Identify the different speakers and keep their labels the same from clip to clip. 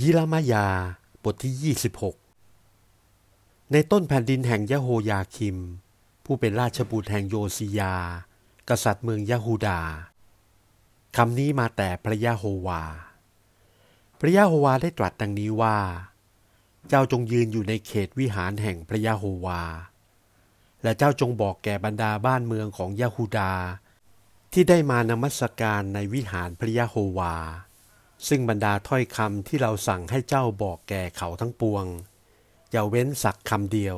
Speaker 1: ยิรามายา บทที่ 26 ในต้นแผ่นดินแห่งยะโฮยาคิม ผู้เป็นราชบุตรแห่งโยซียา กษัตริย์เมืองยะฮูดา คำนี้มาแต่พระยะโฮวา พระยะโฮวาได้ตรัสดังนี้ว่า เจ้าจงยืนอยู่ในเขตวิหารแห่งพระยะโฮวา และเจ้าจงบอกแก่บรรดาบ้านเมืองของยะฮูดา ที่ได้มานมัสการในวิหารพระยะโฮวา ซึ่งบรรดาถ้อยคำที่เราสั่งให้เจ้าบอกแก่เขาทั้งปวง อย่าเว้นสักคำเดียว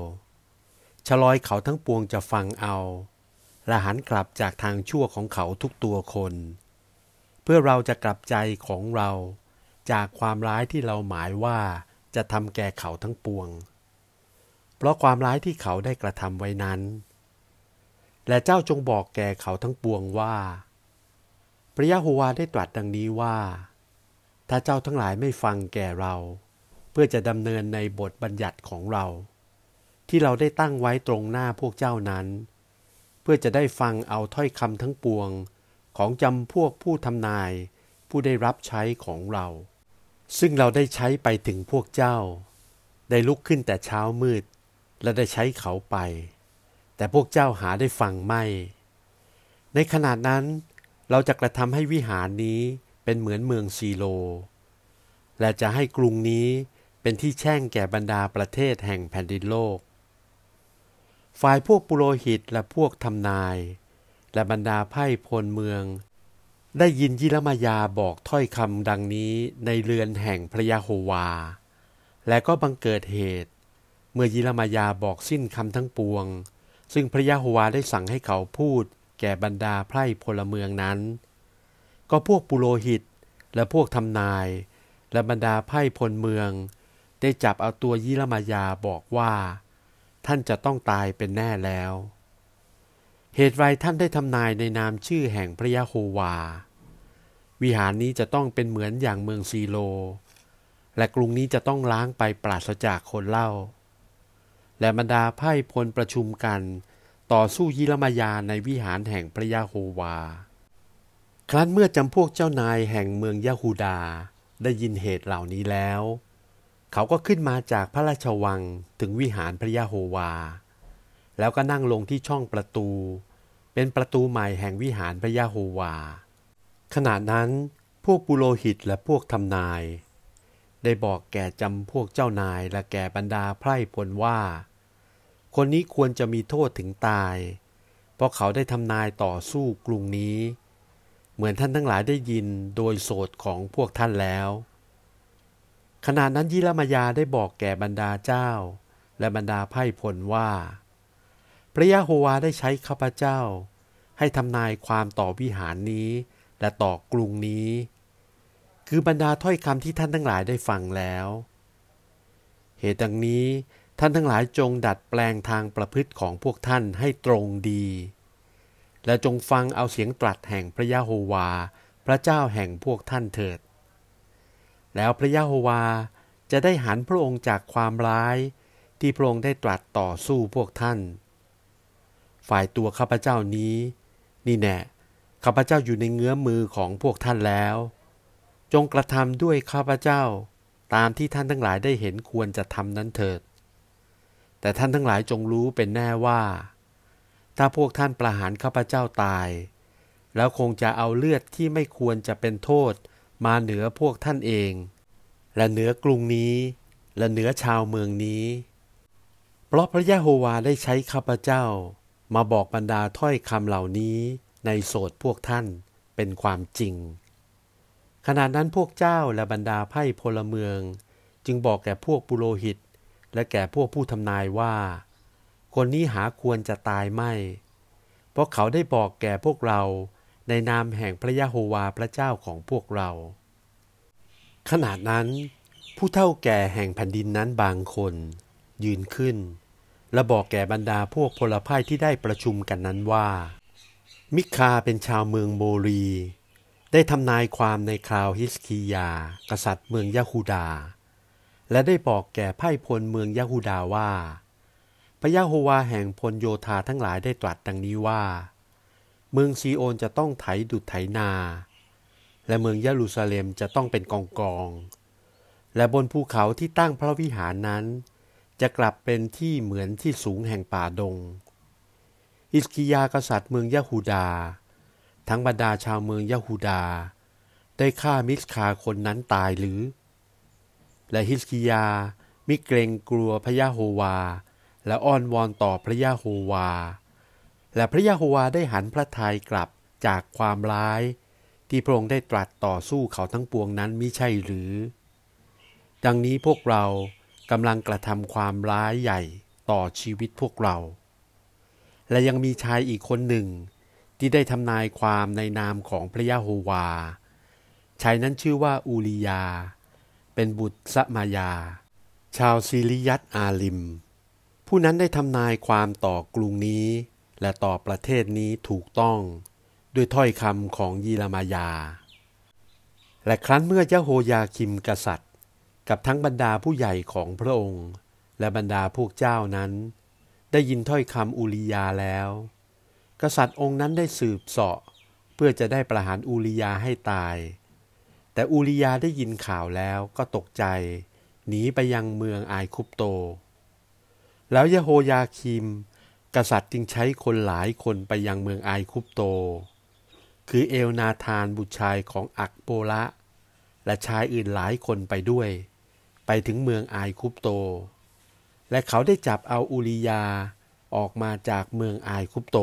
Speaker 1: ชลอยเขาทั้งปวงจะฟังเอาและหันกลับจากทางชั่วของเขาทุกตัวคน เพื่อเราจะกลับใจของเราจากความร้ายที่เราหมายว่าจะทำแก่เขาทั้งปวง เพราะความร้ายที่เขาได้กระทำไว้นั้น และเจ้าจงบอกแก่เขาทั้งปวงว่า พระยะโฮวาได้ตรัสดังนี้ว่า ถ้าเจ้าทั้งหลายไม่ฟังแก่เรา เพื่อจะดำเนินในบทบัญญัติของเรา ที่เราได้ตั้งไว้ตรงหน้าพวกเจ้านั้น เพื่อจะได้ฟังเอาถ้อยคำทั้งปวง ของจำพวกผู้ทำนาย ผู้ได้รับใช้ของเรา ซึ่งเราได้ใช้ไปถึงพวกเจ้า ได้ลุกขึ้นแต่เช้ามืด และได้ใช้เขาไป แต่พวกเจ้าหาได้ฟังไม่ ในขณะนั้นเราจะกระทำให้วิหารนี้ เป็นเหมือนเมืองซีโล และจะให้กรุงนี้เป็นที่แช่งแก่บรรดาประเทศแห่งแผ่นดินโลก ฝ่ายพวกปุโรหิตและพวกทำนาย และบรรดาไพ่พลเมือง ได้ยินยิรมายาบอกถ้อยคำดังนี้ในเรือนแห่งพระยาโฮวา และก็บังเกิดเหตุ เมื่อยิรมายาบอกสิ้นคำทั้งปวง ซึ่งพระยาโฮวาได้สั่งให้เขาพูดแก่บรรดาไพร่พลเมืองนั้น ก็พวกปุโรหิต และพวกทำนาย และบรรดาไพ่พลเมือง ได้จับเอาตัวยิรมายาบอกว่า ท่านจะต้องตายเป็นแน่แล้ว เหตุไรท่านได้ทำนายในนามชื่อแห่งพระยะโฮวา วิหารนี้จะต้องเป็นเหมือนอย่างเมืองซีโล และกรุงนี้จะต้องล้างไปปราศจากคนเล่า และบรรดาไพ่พลประชุมกัน ต่อสู้ยิรมายาในวิหารแห่งพระยะโฮวา ครั้นเมื่อจำพวกเจ้านายแห่งเมืองยะฮูดา ได้ยินเหตุเหล่านี้แล้ว เขาก็ขึ้นมาจากพระราชวังถึงวิหารพระยะโฮวา แล้วก็นั่งลงที่ช่องประตู เป็นประตูใหม่แห่งวิหารพระยะโฮวา ขณะนั้นพวกปุโรหิตและพวกทำนาย ได้บอกแก่จำพวกเจ้านายและแก่บรรดาไพร่พลว่า คนนี้ควรจะมีโทษถึงตาย เพราะเขาได้ทำนายต่อสู้กรุงนี้ เหมือนท่านทั้งหลายได้ยินโดยโสดของพวกท่านแล้ว ขณะนั้นยิรมายาได้บอกแก่บรรดาเจ้า และบรรดาไพ่พลว่า พระยะโฮวาได้ใช้ข้าพเจ้า ให้ทำนายความต่อวิหารนี้ และต่อกรุงนี้ คือบรรดาถ้อยคำที่ท่านทั้งหลายได้ฟังแล้ว เหตุดังนี้ท่านทั้งหลายจงดัดแปลงทางประพฤติของพวกท่านให้ตรงดี และจงฟังเอาเสียงตรัสแห่งพระยะโฮวา พระเจ้าแห่งพวกท่านเถิด แล้วพระยะโฮวาจะได้หันพระองค์จากความร้าย ที่พระองค์ได้ตรัสต่อสู้พวกท่าน ฝ่ายตัวข้าพเจ้านี้ นี่แน่ข้าพเจ้าอยู่ในเงื้อมือของพวกท่านแล้ว จงกระทำด้วยข้าพเจ้าตามที่ท่านทั้งหลายได้เห็นควรจะทำนั้นเถิด แต่ท่านทั้งหลายจงรู้เป็นแน่ว่า ถ้าพวกท่านประหารข้าพเจ้าตาย แล้วคงจะเอาเลือดที่ไม่ควรจะเป็นโทษมาเหนือพวกท่านเอง และเหนือกรุงนี้ และเหนือชาวเมืองนี้ เพราะพระยะโฮวาได้ใช้ข้าพเจ้า มาบอกบรรดาถ้อยคำเหล่านี้ในโสดพวกท่านเป็นความจริง ขณะนั้นพวกเจ้าและบรรดาไพ่พลเมือง จึงบอกแก่พวกปุโรหิต และแก่พวกผู้ทำนายว่า คนนี้หาควรจะตายไม่ เพราะเขาได้บอกแก่พวกเราในนามแห่งพระยะโฮวาพระเจ้าของพวกเรา ขนาดนั้น ผู้เท่าแก่แห่งแผ่นดินนั้นบางคน ยืนขึ้น และบอกแก่บรรดาพวกพลพ่ายที่ได้ประชุมกันนั้นว่า มิคาเป็นชาวเมืองโบรี ได้ทำนายความในคราวฮิสคียา กษัตริย์เมืองยะฮูดา และได้บอกแก่ไพ่พลเมืองยะฮูดาว่า ระยะโฮวาแห่งพลโยธาทั้งหลายได้ตรัสดังนี้ว่า เมืองซีโอนจะต้องไถดุดไถนา และเมืองเยรูซาเล็มจะต้องเป็นกองกอง และบนภูเขาที่ตั้งพระวิหารนั้น จะกลับเป็นที่เหมือนที่สูงแห่งป่าดง อิสกิยากษัตริย์เมืองยะฮูดา ทั้งบรรดาชาวเมืองยะฮูดา ได้ฆ่ามิสคาคนนั้นตายหรือ และฮิสกิยามิเกรงกลัวพระยะโฮวา และอ้อนวอนต่อพระยะโฮวา และพระยะโฮวาได้หันพระทัยกลับจากความร้าย ที่พระองค์ได้ตรัสต่อสู้เขาทั้งปวงนั้นมิใช่หรือ ดังนี้พวกเรากำลังกระทำความร้ายใหญ่ต่อชีวิตพวกเรา และยังมีชายอีกคนหนึ่ง ที่ได้ทำนายความในนามของพระยะโฮวา ชายนั้นชื่อว่าอูลียา เป็นบุตรสมายา ชาวซิริยัตอาลิม ผู้นั้นได้ทำนายความต่อกรุงนี้ และต่อประเทศนี้ถูกต้อง ด้วยถ้อยคำของยีรามายา และครั้นเมื่อยะโฮยาคิมกษัตริย์ กับทั้งบรรดาผู้ใหญ่ของพระองค์ และบรรดาพวกเจ้านั้น ได้ยินถ้อยคำอูลียาแล้ว กษัตริย์องค์นั้นได้สืบเสาะ เพื่อจะได้ประหารอูลียาให้ตาย แต่อูลียาได้ยินข่าวแล้วก็ตกใจ หนีไปยังเมืองอายคุปโต แล้วยะโฮยาคิม กษัตริย์จึงใช้คนหลายคนไปยังเมืองไอคุปโต คือเอลนาธานบุตรชายของอักโปละ และชายอื่นหลายคนไปด้วย ไปถึงเมืองไอคุปโต และเขาได้จับเอาอุริยาออกมาจากเมืองไอคุปโต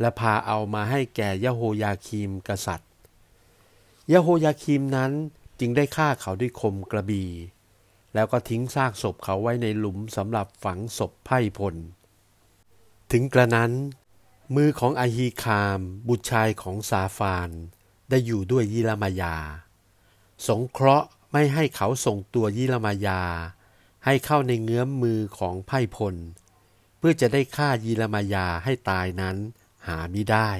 Speaker 1: และพาเอามาให้แก่ยะโฮยาคีมกษัตริย์ยะโฮยาคีมนั้นจึงได้ฆ่าเขาด้วยคมกระบี่ แล้วก็ทิ้งซากศพเขาไว้ในหลุมสำหรับฝังศพไพ่พล ถึงกระนั้น มือของอาฮีคาม บุตรชายของซาฟาน ได้อยู่ด้วยยิรามายา สงเคราะห์ไม่ให้เขาส่งตัวยิรามายา ให้เข้าในเงื้อมมือของไพ่พล เพื่อจะได้ฆ่ายิรามายาให้ตายนั้นหาไม่ได้